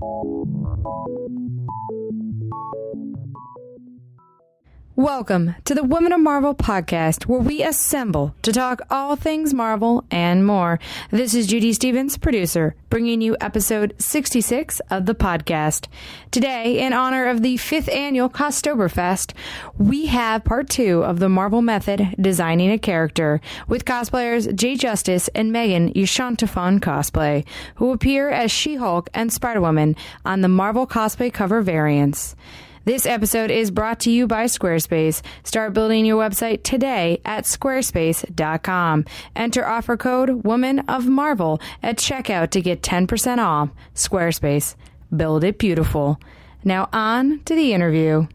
Thank you. Welcome to the Women of Marvel podcast, where we assemble to talk all things Marvel and more. This is Judy Stevens, producer, bringing you episode 66 of the podcast. Today, in honor of the fifth annual Costoberfest, we have part two of the Marvel Method Designing a Character with cosplayers Jay Justice and Megan Yashuntafun Cosplay, who appear as She Hulk and Spider Woman on the Marvel cosplay cover variants. This episode is brought to you by Squarespace. Start building your website today at squarespace.com. Enter offer code Woman of Marvel at checkout to get 10% off. Squarespace. Build it beautiful. Now on to the interview.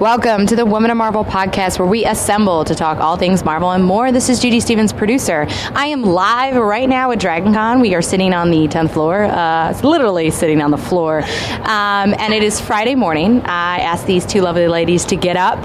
Welcome to the Women of Marvel podcast, where we assemble to talk all things Marvel and more. This is Judy Stevens, producer. I am live right now at DragonCon. We are sitting on the 10th floor, uh, literally sitting on the floor. Um, and it is Friday morning. I asked these two lovely ladies to get up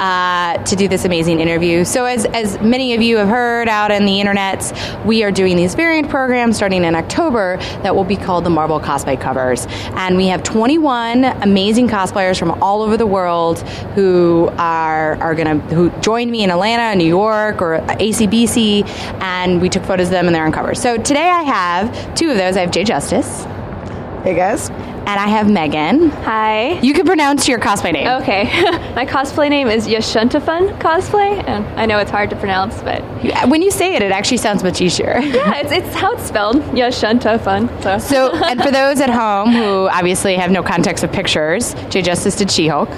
uh, to do this amazing interview. So, as, as many of you have heard out in the internets, we are doing these variant programs starting in October that will be called the Marvel Cosplay Covers. And we have 21 amazing cosplayers from all over the world who are are gonna who joined me in Atlanta, New York, or ACBC, and we took photos of them and they're on covers. So today I have two of those. I have Jay Justice. Hey guys. And I have Megan. Hi. You can pronounce your cosplay name. Okay. My cosplay name is Yashuntafun Cosplay, and I know it's hard to pronounce, but when you say it, it actually sounds much easier. yeah, it's, it's how it's spelled. Yashuntafun. So. So, and for those at home who obviously have no context of pictures, Jay Justice did She-Hulk,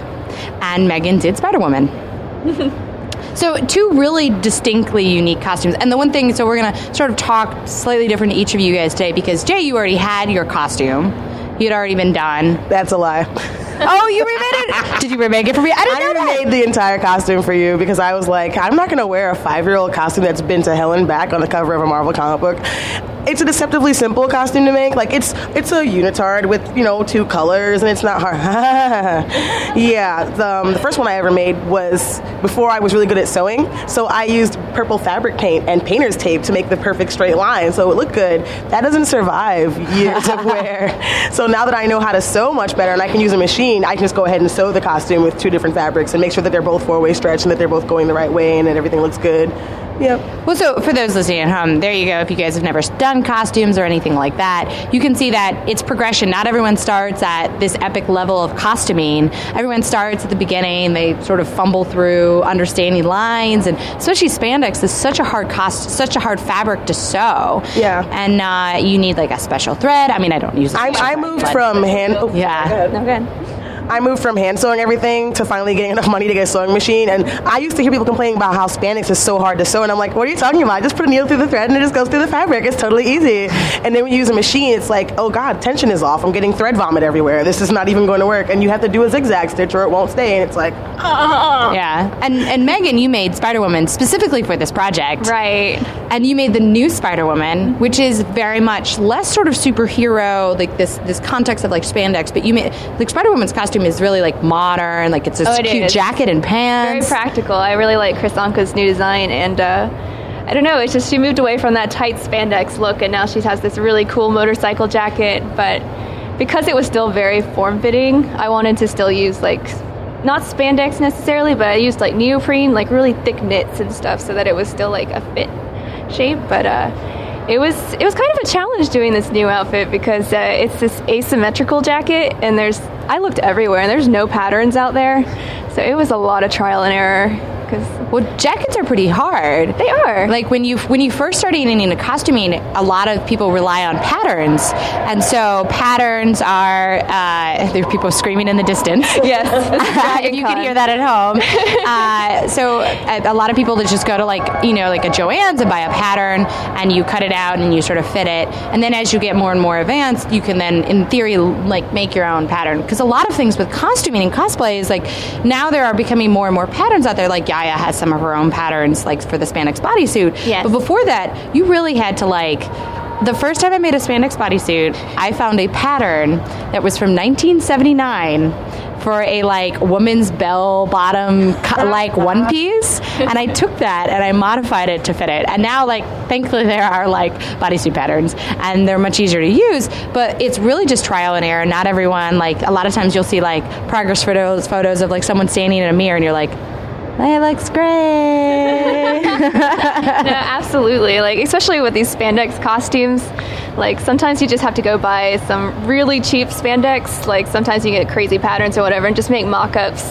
and Megan did Spider-Woman. So, two really distinctly unique costumes. And the one thing, so we're going to sort of talk slightly different to each of you guys today because Jay, you already had your costume. You'd already been done. That's a lie. Oh, you remade it? Did you remake it for me? I didn't I know that. remade the entire costume for you because I was like, I'm not going to wear a five year old costume that's been to hell and back on the cover of a Marvel comic book. It's a deceptively simple costume to make. Like it's it's a unitard with you know two colors, and it's not hard. yeah, the, um, the first one I ever made was before I was really good at sewing, so I used purple fabric paint and painter's tape to make the perfect straight line, so it looked good. That doesn't survive years of wear. So now that I know how to sew much better and I can use a machine, I can just go ahead and sew the costume with two different fabrics and make sure that they're both four way stretch and that they're both going the right way and that everything looks good. Yep. Well, so for those listening at home, there you go. If you guys have never done costumes or anything like that, you can see that it's progression. Not everyone starts at this epic level of costuming. Everyone starts at the beginning. They sort of fumble through understanding lines, and especially spandex is such a hard cost, such a hard fabric to sew. Yeah. And uh, you need like a special thread. I mean, I don't use. a I, special I thread, moved but- from hand. oh, Yeah. go ahead. No good. I moved from hand sewing everything to finally getting enough money to get a sewing machine. And I used to hear people complaining about how spandex is so hard to sew. And I'm like, what are you talking about? I Just put a needle through the thread and it just goes through the fabric. It's totally easy. And then when you use a machine, it's like, oh God, tension is off. I'm getting thread vomit everywhere. This is not even going to work. And you have to do a zigzag stitch or it won't stay. And it's like, oh. Yeah. And and Megan, you made Spider Woman specifically for this project. Right. and you made the new Spider Woman, which is very much less sort of superhero, like this this context of like spandex. But you made like Spider Woman's costume is really like modern, like it's this Oh, it cute is. jacket and pants. Very practical. I really like Kris Anka's new design, and uh, I don't know. It's just she moved away from that tight spandex look, and now she has this really cool motorcycle jacket. But because it was still very form fitting, I wanted to still use like not spandex necessarily, but I used like neoprene, like really thick knits and stuff, so that it was still like a fit shape. But uh, it was it was kind of a challenge doing this new outfit because uh, it's this asymmetrical jacket, and there's I looked everywhere, and there's no patterns out there, so it was a lot of trial and error. Because well, jackets are pretty hard. they are Like when you when you first start getting into costuming, a lot of people rely on patterns, and so patterns are uh, there are people screaming in the distance. yes, if you can hear that at home. Uh, so a, a lot of people that just go to like you know like a Joann's and buy a pattern and you cut it out and you sort of fit it, and then as you get more and more advanced, you can then in theory like make your own pattern because a lot of things with costuming and cosplay is like now there are becoming more and more patterns out there. Like Has some of her own patterns like for the spandex bodysuit, Yes. but before that you really had to like. The first time I made a spandex bodysuit, I found a pattern that was from 1979 for a like woman's bell bottom like one piece, and I took that and I modified it to fit it. And now, like, thankfully, there are like bodysuit patterns, and they're much easier to use. But it's really just trial and error. Not everyone like a lot of times you'll see like progress photos photos of like someone standing in a mirror, and you're like. That looks great. no, absolutely. Like especially with these spandex costumes, like sometimes you just have to go buy some really cheap spandex. Like sometimes you get crazy patterns or whatever, and just make mock-ups.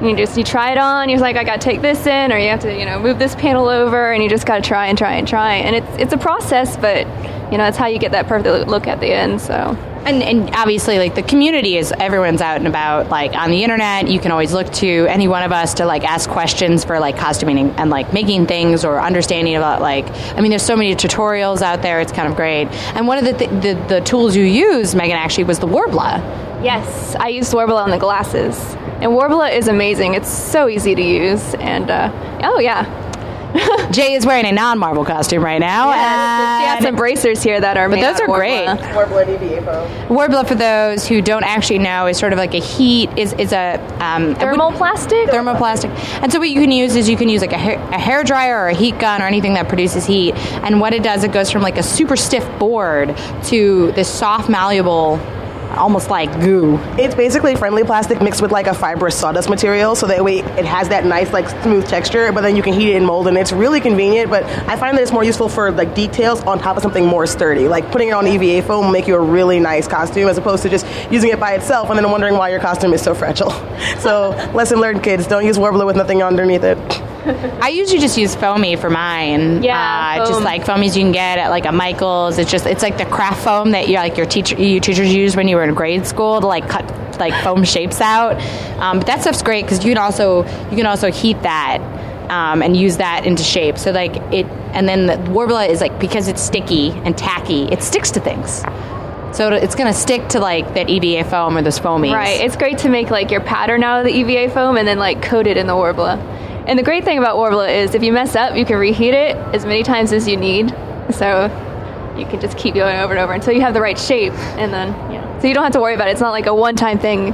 And you just you try it on. You're like, I got to take this in, or you have to you know move this panel over, and you just got to try and try and try. And it's it's a process, but you know that's how you get that perfect look at the end. So. And, and, obviously like the community is everyone's out and about like on the internet. You can always look to any one of us to like ask questions for like costuming and, and like making things or understanding about like i mean there's so many tutorials out there. It's kind of great. And one of the, th- the, the tools you use megan actually was the Worbla yes. I used Worbla on the glasses. And Worbla is amazing. It's so easy to use. And uh, oh yeah Jay is wearing a non-Marvel costume right now. Yeah, she has some bracers here that are but those are great. Worbla EVA foam. For those who don't actually know, is sort of like a heat is is a um, thermoplastic. Thermoplastic, and so what you can use is you can use like a hair, a hair dryer or a heat gun or anything that produces heat. And what it does, it goes from like a super stiff board to this soft, malleable almost like goo. It's basically friendly plastic mixed with like a fibrous sawdust material, so that way it has that nice like smooth texture. But then you can heat it in mold, and it's really convenient. But I find that it's more useful for like details on top of something more sturdy. Like putting it on EVA foam will make you a really nice costume, as opposed to just using it by itself and then wondering why your costume is so fragile. so lesson learned, kids: don't use Worbla with nothing underneath it. I usually just use foamy for mine. Yeah, uh, just like foamies you can get at like a Michaels. It's just it's like the craft foam that you like your teacher you teachers use when you were in grade school to like cut like foam shapes out. Um, but that stuff's great because you can also you can also heat that. Um, and use that into shape. So like it, and then the Worbla is like because it's sticky and tacky, it sticks to things. So it's going to stick to like that EVA foam or those foamies. Right. It's great to make like your pattern out of the EVA foam and then like coat it in the Worbla. And the great thing about Worbla is if you mess up, you can reheat it as many times as you need. So you can just keep going over and over until you have the right shape, and then yeah. So you don't have to worry about it. It's not like a one-time thing.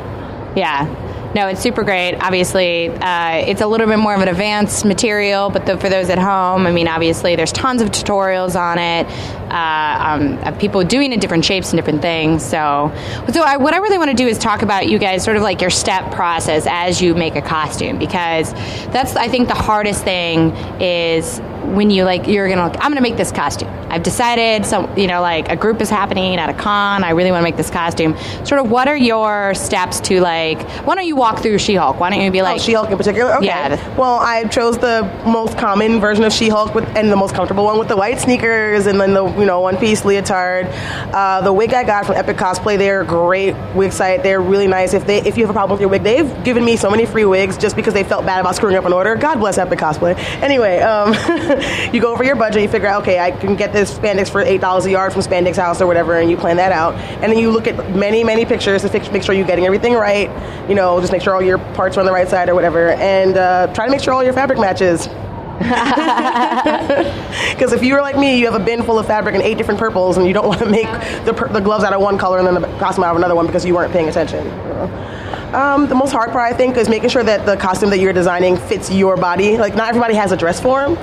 Yeah. No, it's super great. Obviously, uh, it's a little bit more of an advanced material, but the, for those at home, I mean, obviously, there's tons of tutorials on it. Uh, um, people doing it different shapes and different things. So, so I, what I really want to do is talk about you guys, sort of like your step process as you make a costume, because that's I think the hardest thing is when you like you're gonna I'm gonna make this costume. I've decided some you know like a group is happening at a con. I really want to make this costume. Sort of what are your steps to like? Why don't you walk through She-Hulk? Why don't you be like oh, She-Hulk in particular? Okay. Yeah. Well, I chose the most common version of She-Hulk with, and the most comfortable one with the white sneakers and then the you know one piece leotard. Uh, the wig I got from Epic Cosplay, they're a great wig site. They're really nice. If they if you have a problem with your wig, they've given me so many free wigs just because they felt bad about screwing up an order. God bless Epic Cosplay. Anyway. Um, you go over your budget, you figure out, okay, I can get this spandex for eight dollars a yard from Spandex House or whatever, and you plan that out. And then you look at many, many pictures to fix, make sure you're getting everything right. You know, just make sure all your parts are on the right side or whatever, and uh, try to make sure all your fabric matches. Because if you're like me, you have a bin full of fabric and eight different purples, and you don't want to make the, the gloves out of one color and then the costume out of another one because you weren't paying attention. You know? Um, the most hard part, I think, is making sure that the costume that you're designing fits your body. Like, not everybody has a dress form.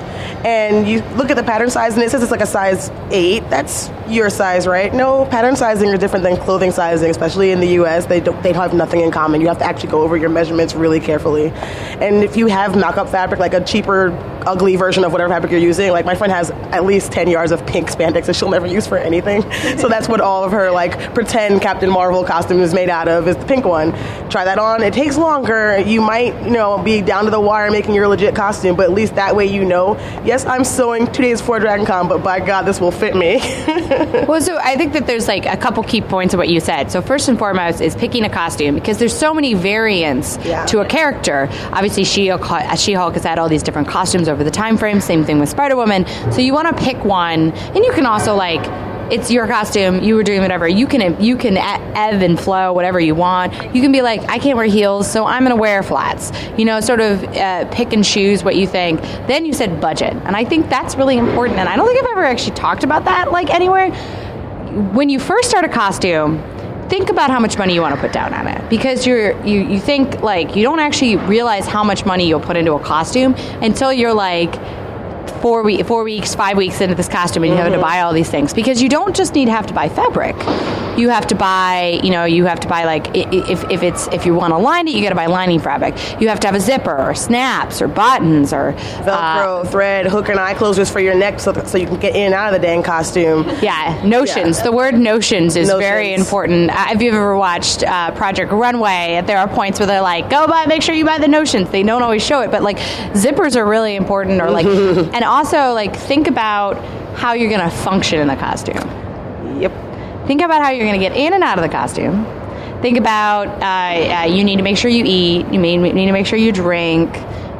And you look at the pattern size, and it says it's like a size 8. That's your size, right? No, pattern sizing is different than clothing sizing, especially in the US. They, don't, they have nothing in common. You have to actually go over your measurements really carefully. And if you have mock up fabric, like a cheaper, ugly version of whatever fabric you're using, like my friend has at least 10 yards of pink spandex that she'll never use for anything. so that's what all of her, like, pretend Captain Marvel costume is made out of, is the pink one try that on. It takes longer. You might, you know, be down to the wire making your legit costume, but at least that way you know, yes, I'm sewing two days before Dragon Con, but by God, this will fit me. well, so I think that there's like a couple key points of what you said. So first and foremost is picking a costume because there's so many variants yeah. to a character. Obviously, She-Hulk, She-Hulk has had all these different costumes over the time frame. Same thing with Spider-Woman. So you want to pick one, and you can also like it's your costume. You were doing whatever. You can you can ebb and flow whatever you want. You can be like, I can't wear heels, so I'm to wear flats. You know, sort of uh, pick and choose what you think. Then you said budget, and I think that's really important. And I don't think I've ever actually talked about that like anywhere. When you first start a costume, think about how much money you want to put down on it because you're you, you think like you don't actually realize how much money you'll put into a costume until you're like four, week, four weeks, five weeks into this costume, and you have to buy all these things because you don't just need to have to buy fabric. You have to buy, you know, you have to buy like if, if it's if you want to line it, you got to buy lining fabric. You have to have a zipper or snaps or buttons or uh, Velcro, thread, hook and eye closures for your neck so, so you can get in and out of the dang costume. Yeah, notions. Yeah. The word notions is very important. Uh, if you've ever watched uh, Project Runway, there are points where they're like, "Go buy, make sure you buy the notions." They don't always show it, but like zippers are really important. Or like, and also like think about how you're going to function in the costume. Yep. Think about how you're going to get in and out of the costume. Think about uh, uh, you need to make sure you eat. You may- need to make sure you drink.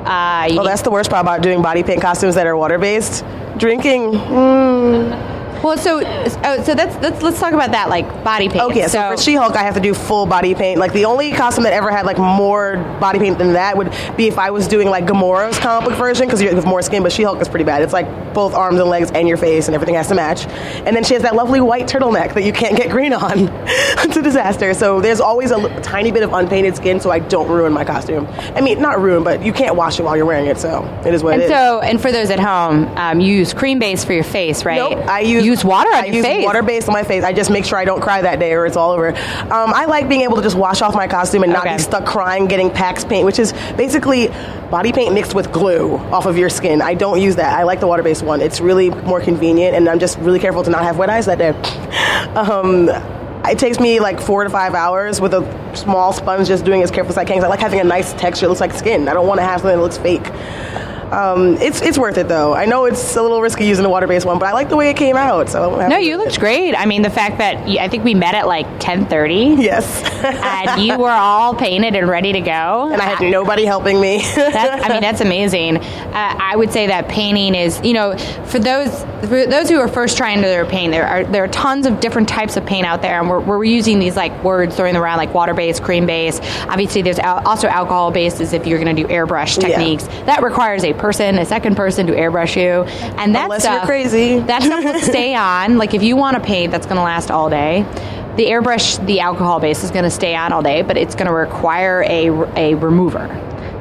Uh, you Well, that's the worst part about doing body paint costumes that are water based. Drinking. mm. Well, so oh, so that's, that's let's talk about that like body paint. Okay, so, for She-Hulk, I have to do full body paint. Like the only costume that ever had like more body paint than that would be if I was doing like Gamora's comic book version because you have more skin. But She-Hulk is pretty bad. It's like both arms and legs and your face, and everything has to match. And then she has that lovely white turtleneck that you can't get green on. it's a disaster. So there's always a l- tiny bit of unpainted skin, so I don't ruin my costume. I mean, not ruin, but you can't wash it while you're wearing it. So it is what And it is. so, and for those at home, um, you use cream base for your face, right? Nope, I use water on I your use face. water based on my face. I just make sure I don't cry that day or it's all over. Um, I like being able to just wash off my costume and not Okay. be stuck crying, getting Pax paint, which is basically body paint mixed with glue off of your skin. I don't use that. I like the water based one. It's really more convenient, and I'm just really careful to not have wet eyes that day. Um, it takes me like four to five hours with a small sponge, just doing as careful as I can. 'cause I like having a nice texture. It looks like skin. I don't want to have something that looks fake. Um, it's it's worth it though. I know it's a little risky using the water based one, but I like the way it came out. So no, you looked great. I mean, the fact that I think we met at like ten thirty, Yes, and you were all painted and ready to go. and I had nobody helping me. I mean, that's amazing. Uh, I would say that painting is, you know, for those for those who are first trying to their paint, there are there are tons of different types of paint out there, and we're, we're using these like words throwing them around like water based, cream based. Obviously, there's al- also alcohol based, as if you're going to do airbrush Yeah. techniques. That requires a person, a second person, to airbrush you, and that Unless you're stuff, crazy. That stuff will stay on. Like if you want to paint, that's going to last all day. The airbrush, the alcohol base is going to stay on all day, but it's going to require a a remover.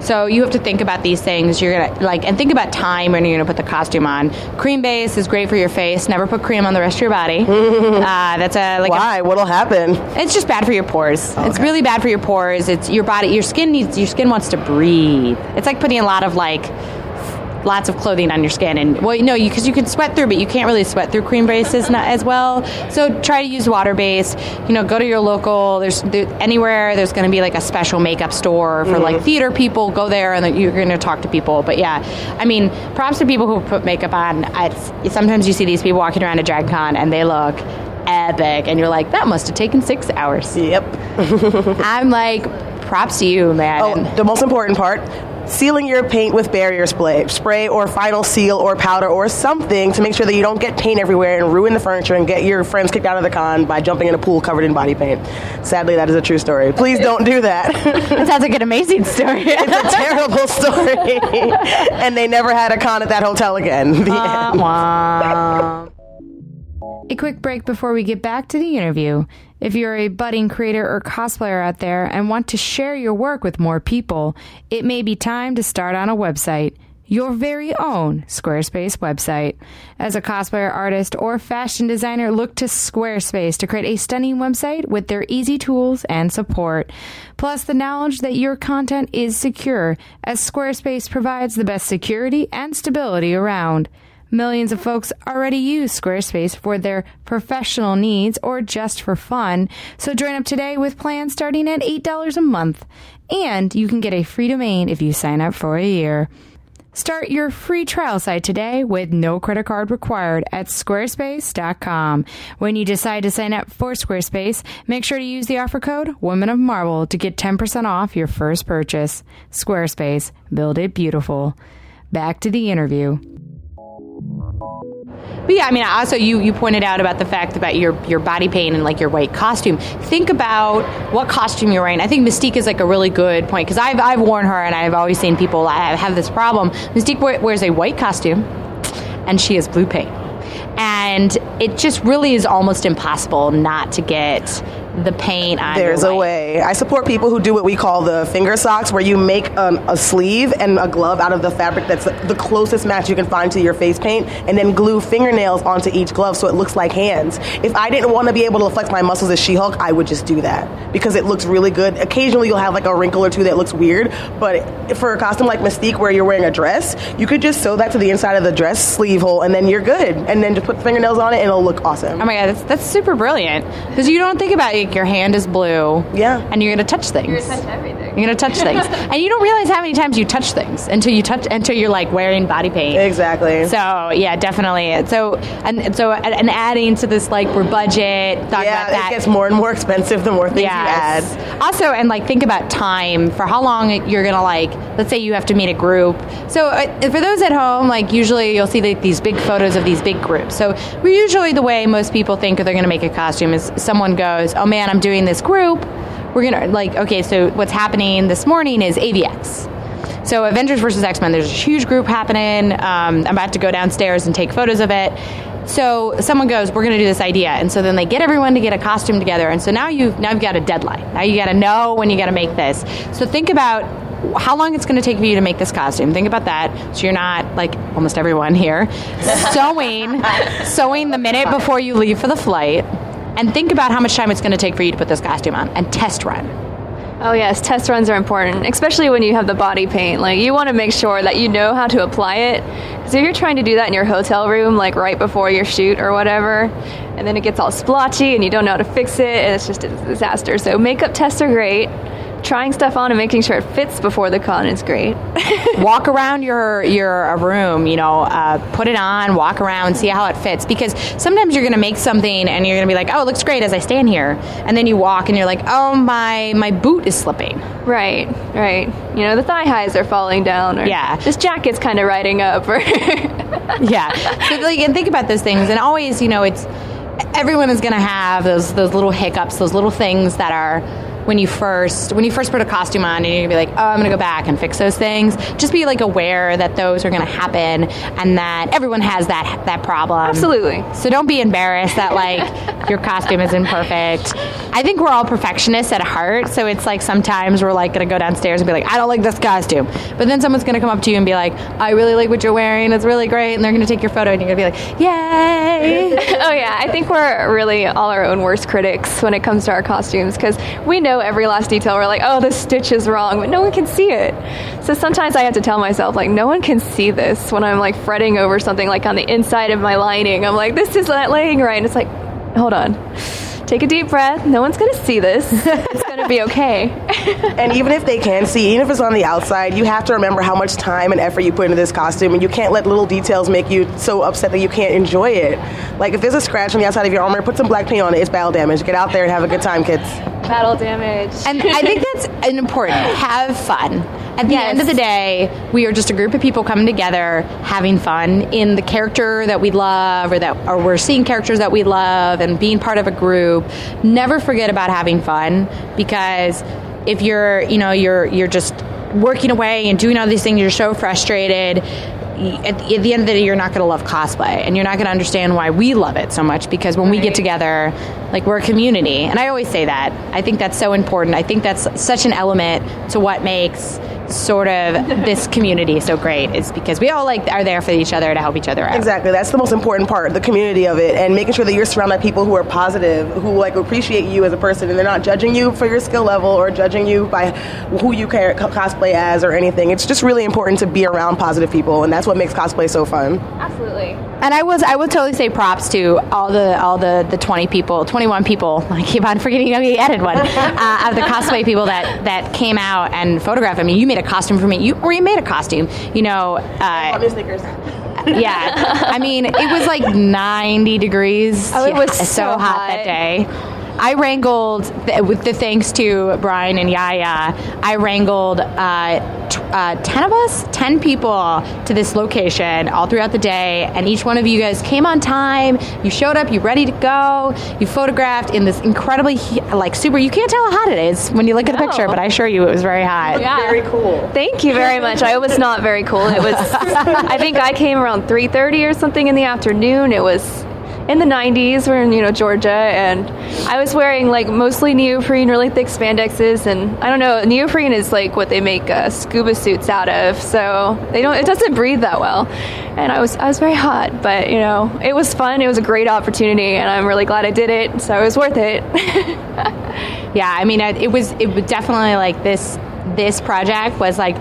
So you have to think about these things. You're gonna like and think about time when you're gonna put the costume on. Cream base is great for your face. Never put cream on the rest of your body. uh, that's a like a, Why? What'll happen? it's just bad for your pores. It's really bad for your pores. It's your body. Your skin needs. Your skin wants to breathe. It's like putting a lot of like lots of clothing on your skin. And well no you because you can sweat through but you can't really sweat through cream bases not as well. So try to use water based. you know go to your local there's there, anywhere there's going to be like a special makeup store for like mm-hmm. theater people. Go there and then you're going to talk to people. But yeah i mean props to people who put makeup on. It's, sometimes you see these people walking around a drag con and they look epic. And you're like that must have taken six hours. Yep. i'm like props to you man. Oh, the most important part. Sealing your paint with barrier spray, spray or final seal or powder or something to make sure that you don't get paint everywhere and ruin the furniture and get your friends kicked out of the con by jumping in a pool covered in body paint. Sadly, that is a true story. Please don't do that. it sounds like an amazing story it's a terrible story. and they never had a con at that hotel again. The uh, end. Wah. A quick break before we get back to the interview. If you're a budding creator or cosplayer out there and want to share your work with more people, it may be time to start on a website. Your very own Squarespace website. As a cosplayer artist or fashion designer, look to Squarespace to create a stunning website with their easy tools and support. Plus, the knowledge that your content is secure, as Squarespace provides the best security and stability around. Millions of folks already use Squarespace for their professional needs or just for fun. So join up today with plans starting at $8 a month. And you can get a free domain if you sign up for a year. Start your free trial site today with no credit card required at squarespace.com. When you decide to sign up for Squarespace, make sure to use the offer code Women of Marvel to get 10% off your first purchase. Squarespace, build it beautiful. Back to the interview. But yeah, I mean, also you you pointed out about the fact about your your body paint and like your white costume. Think about what costume you're wearing. I think Mystique is like a really good point because I've I've worn her and I've always seen people have this problem. Mystique wears a white costume, and she has blue paint, and it just really is almost impossible not to get the paint on There's a way. I support people who do what we call the finger socks, where you make um, a sleeve and a glove out of the fabric that's the closest match you can find to your face paint, and then glue fingernails onto each glove so it looks like hands. If I didn't want to be able to flex my muscles as She-Hulk, I would just do that because it looks really good. Occasionally, you'll have like a wrinkle or two that looks weird, but for a costume like Mystique, where you're wearing a dress, you could just sew that to the inside of the dress sleeve hole, and then you're good. And then just put fingernails on it, and it'll look awesome. Oh my god, that's, that's super brilliant because you don't think about it. Like your hand is blue, Yeah. and you're gonna touch things. You're gonna touch everything. You're gonna touch things, and you don't realize how many times you touch things until you touch until you're like wearing body paint. Exactly. So yeah, definitely. So and so and adding to this like we're budget. Talk yeah, about that. it gets more and more expensive the more things Yes. you add. Also, and like think about time for how long you're gonna like. Let's say you have to meet a group. So uh, for those at home, like usually you'll see like, these big photos of these big groups. So we usually the way most people think they're gonna make a costume is someone goes, "Oh man, I'm doing this group. We're gonna like okay. So what's happening this morning is AVX." So Avengers versus X Men. There's a huge group happening. Um, I'm about to go downstairs and take photos of it. So someone goes, "We're going to do this idea," and so then they get everyone to get a costume together. And so now you've now you've got a deadline. Now you got to know when you got to make this. So think about how long it's going to take for you to make this costume. Think about that. So you're not like almost everyone here sewing sewing the minute before you leave for the flight. And think about how much time it's going to take for you to put this costume on and test run. Oh yes, test runs are important, especially when you have the body paint. Like you want to make sure that you know how to apply it. Because if you're trying to do that in your hotel room, like right before your shoot or whatever, and then it gets all splotchy and you don't know how to fix it, and it's just a disaster. So makeup tests are great. Trying stuff on and making sure it fits before the con is great. walk around your your uh, room you know uh, put it on walk around see how it fits because sometimes you're going to make something and you're going to be like oh it looks great as i stand here and then you walk and you're like oh my my boot is slipping right, right. You know the thigh highs are falling down, or Yeah. this jacket's kind of riding up, or yeah so like and think about those things and always you know it's everyone is going to have those those little hiccups those little things that are when you first when you first put a costume on and you're gonna be like oh i'm gonna go back and fix those things just be like aware that those are gonna happen and that everyone has that that problem absolutely. so don't be embarrassed that like your costume isn't perfect. I think we're all perfectionists at heart, so it's like sometimes we're like gonna go downstairs and be like, I don't like this costume. But then someone's gonna come up to you and be like, I really like what you're wearing, it's really great, and they're gonna take your photo and you're gonna be like, Yay! oh yeah, I think we're really all our own worst critics when it comes to our costumes because we know every last detail. We're like, oh, this stitch is wrong, but no one can see it. So sometimes I have to tell myself like, no one can see this when I'm like fretting over something like on the inside of my lining. I'm like, this is not laying right, and it's like, hold on. Take a deep breath. No one's going to see this. It's going to be okay. And even if they can see, even if it's on the outside, you have to remember how much time and effort you put into this costume, and you can't let little details make you so upset that you can't enjoy it. Like if there's a scratch on the outside of your armor, put some black paint on it. It's battle damage. Get out there and have a good time, kids. Battle damage. And I think that's important. Have fun. At the Yes. end of the day, we are just a group of people coming together, having fun in the character that we love, or that, or we're seeing characters that we love, and being part of a group. Never forget about having fun because if you're, you know, you're you're just working away and doing all these things, you're so frustrated. At the, at the end of the day, you're not going to love cosplay, and you're not going to understand why we love it so much. Because when we get together, like we're a community, and I always say that. I think that's so important. I think that's such an element to what makes sort of this community so great. Is because we all like are there for each other to help each other out. Exactly. That's the most important part, the community of it, and making sure that you're surrounded by people who are positive, who like appreciate you as a person, and they're not judging you for your skill level or judging you by who you ca- cosplay as or anything. It's just really important to be around positive people, and that's what makes cosplay so fun. Absolutely. And I was I would totally say props to all the all the the twenty people, twenty one people. I keep on forgetting I added one uh, of the cosplay people that that came out and photographed. I mean, you made a costume for me. You or you made a costume. You know. Uh, Snickers. yeah. I mean, it was like 90 degrees. Oh, it was so, so hot, hot. that day. I wrangled, th- with the thanks to Brian and Yaya, I wrangled uh, t- uh, 10 of us, 10 people to this location all throughout the day. And each one of you guys came on time. You showed up, you ready to go. You photographed in this incredibly, like, super, you can't tell how hot it is when you look at the No. picture, but I assure you it was very hot. Yeah. Very cool. Thank you very much. I was not very cool. It was. I think I came around three thirty or something in the afternoon. It was. In the 90s. We're in you know Georgia, and I was wearing like mostly neoprene, really thick spandexes, and I don't know. Neoprene is like what they make uh, scuba suits out of, so they don't. It doesn't breathe that well, and I was I was very hot, but you know it was fun. It was a great opportunity, and I'm really glad I did it. So it was worth it. yeah, I mean, it was it was definitely like this. This project was like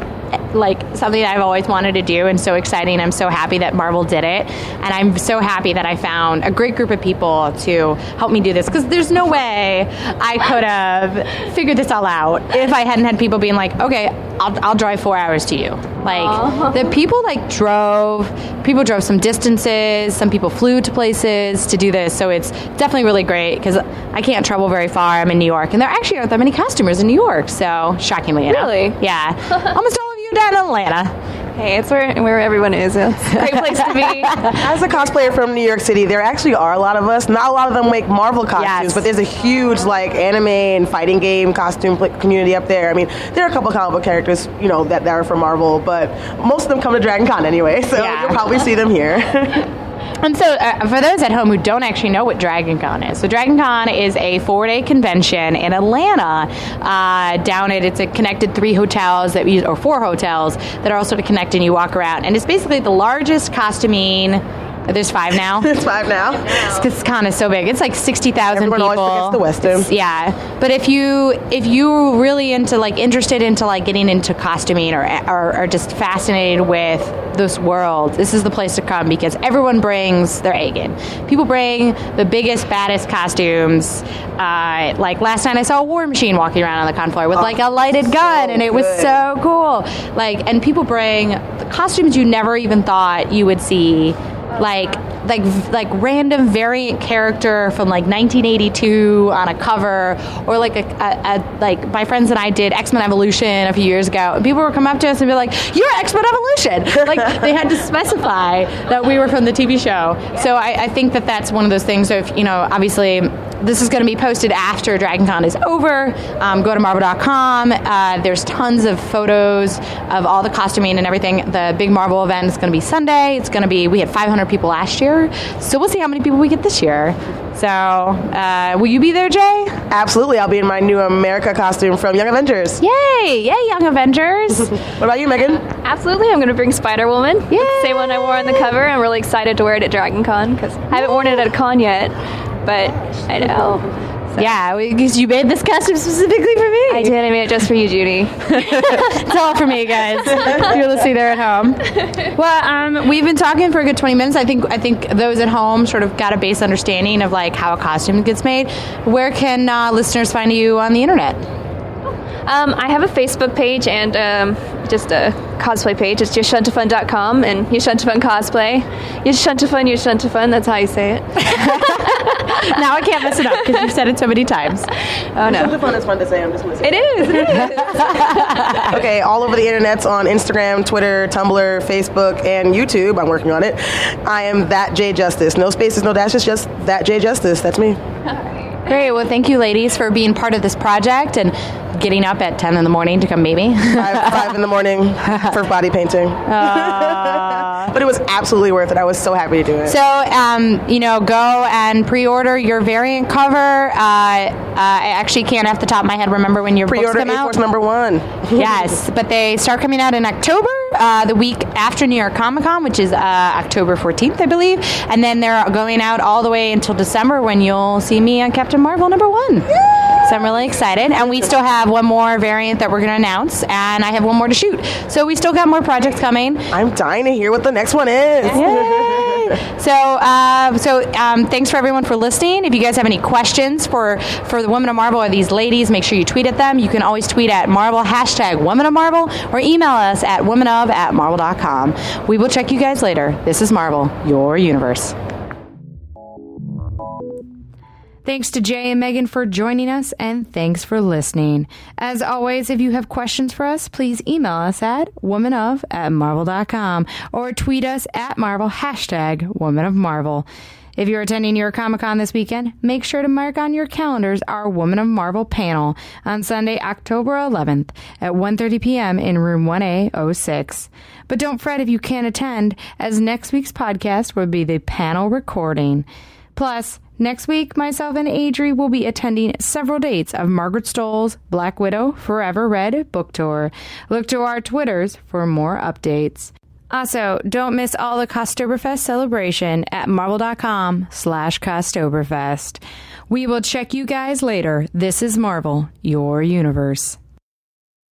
like something that I've always wanted to do and so exciting. I'm so happy that Marvel did it. And I'm so happy that I found a great group of people to help me do this because there's no way I could have figured this all out if I hadn't had people being like, okay, I'll, I'll drive four hours to you. Like Aww. the people like drove, people drove some distances, some people flew to places to do this. So it's definitely really great because I can't travel very far. I'm in New York and there actually aren't that many customers in New York. So shockingly enough. Really? Yeah. Almost all down in Atlanta. Hey, it's where where everyone is. It's a great place to be. As a cosplayer from New York City, there actually are a lot of us. Not a lot of them make Marvel costumes, yes. but there's a huge like anime and fighting game costume community up there. I mean, there are a couple of comic book characters, you know, that, that are from Marvel, but most of them come to Dragon Con anyway, so yeah. you'll probably see them here. And so, uh, for those at home who don't actually know what Dragon Con is, so Dragon Con is a four day convention in Atlanta. Uh, down at it's a connected three hotels that we, or four hotels that are all sort of connected. And you walk around, and it's basically the largest costuming there's five now. There's five now. It's, it's kind of so big. It's like sixty thousand people. Everyone always forgets the Westin. Yeah, but if you if you really into like interested into like getting into costuming or, or or just fascinated with this world, this is the place to come because everyone brings their A game. People bring the biggest, baddest costumes. Uh, like last night, I saw a War Machine walking around on the con floor with oh, like a lighted gun, so and it good. was so cool. Like, and people bring costumes you never even thought you would see like like like random variant character from like 1982 on a cover or like a, a, a like my friends and I did X-Men Evolution a few years ago and people would come up to us and be like you're X-Men Evolution like they had to specify that we were from the TV show so I, I think that that's one of those things so if you know obviously this is going to be posted after DragonCon is over. Um, go to Marvel.com. Uh, there's tons of photos of all the costuming and everything. The big Marvel event is going to be Sunday. It's going to be, we had 500 people last year. So we'll see how many people we get this year. So, uh, will you be there, Jay? Absolutely. I'll be in my new America costume from Young Avengers. Yay! Yay, Young Avengers. what about you, Megan? Absolutely. I'm going to bring Spider Woman. Yeah. Same one I wore on the cover. I'm really excited to wear it at Dragon Con because I haven't worn it at a con yet but I know. So. Yeah, because you made this costume specifically for me. I did. I made it just for you, Judy. it's all for me, guys. You're listening there at home. Well, um, we've been talking for a good 20 minutes. I think I think those at home sort of got a base understanding of like how a costume gets made. Where can uh, listeners find you on the internet? Um, I have a Facebook page and um, just a cosplay page. It's yashuntafun.com and Yashuntafun cosplay. Yashuntafun, Yashuntafun, that's how you say it. now I can't mess it up because you've said it so many times. Oh no. Yashuntafun is fun to say, I'm just to It is, it is. okay, all over the internets on Instagram, Twitter, Tumblr, Facebook, and YouTube. I'm working on it. I am that J Justice. No spaces, no dashes, just that J Justice. That's me. Great. Well, thank you, ladies, for being part of this project and getting up at 10 in the morning to come meet me. five, five in the morning for body painting. Uh, but it was absolutely worth it. I was so happy to do it. So, um, you know, go and pre-order your variant cover. Uh, uh, I actually can't off the top of my head remember when your pre-order books come A-Force number one. yes, but they start coming out in October, uh, the week after New York Comic Con, which is uh, October 14th, I believe. And then they're going out all the way until December when you'll see me on Captain Marvel number one. So I'm really excited. And we still have one more variant that we're going to announce, and I have one more to shoot. So we still got more projects coming. I'm dying to hear what the next one is. So, uh, so um, thanks for everyone for listening. If you guys have any questions for for the Women of Marvel or these ladies, make sure you tweet at them. You can always tweet at Marvel hashtag Women of Marvel or email us at womenof at marvel.com. We will check you guys later. This is Marvel, your universe. Thanks to Jay and Megan for joining us, and thanks for listening. As always, if you have questions for us, please email us at womanof at marvel.com or tweet us at Marvel hashtag Woman of Marvel. If you're attending your Comic Con this weekend, make sure to mark on your calendars our Woman of Marvel panel on Sunday, October 11th at 1.30 p.m. in room 1A06. But don't fret if you can't attend, as next week's podcast will be the panel recording. Plus, next week, myself and Adri will be attending several dates of Margaret Stohl's Black Widow Forever Red book tour. Look to our Twitters for more updates. Also, don't miss all the Costoberfest celebration at marvel.com slash Costoberfest. We will check you guys later. This is Marvel, your universe.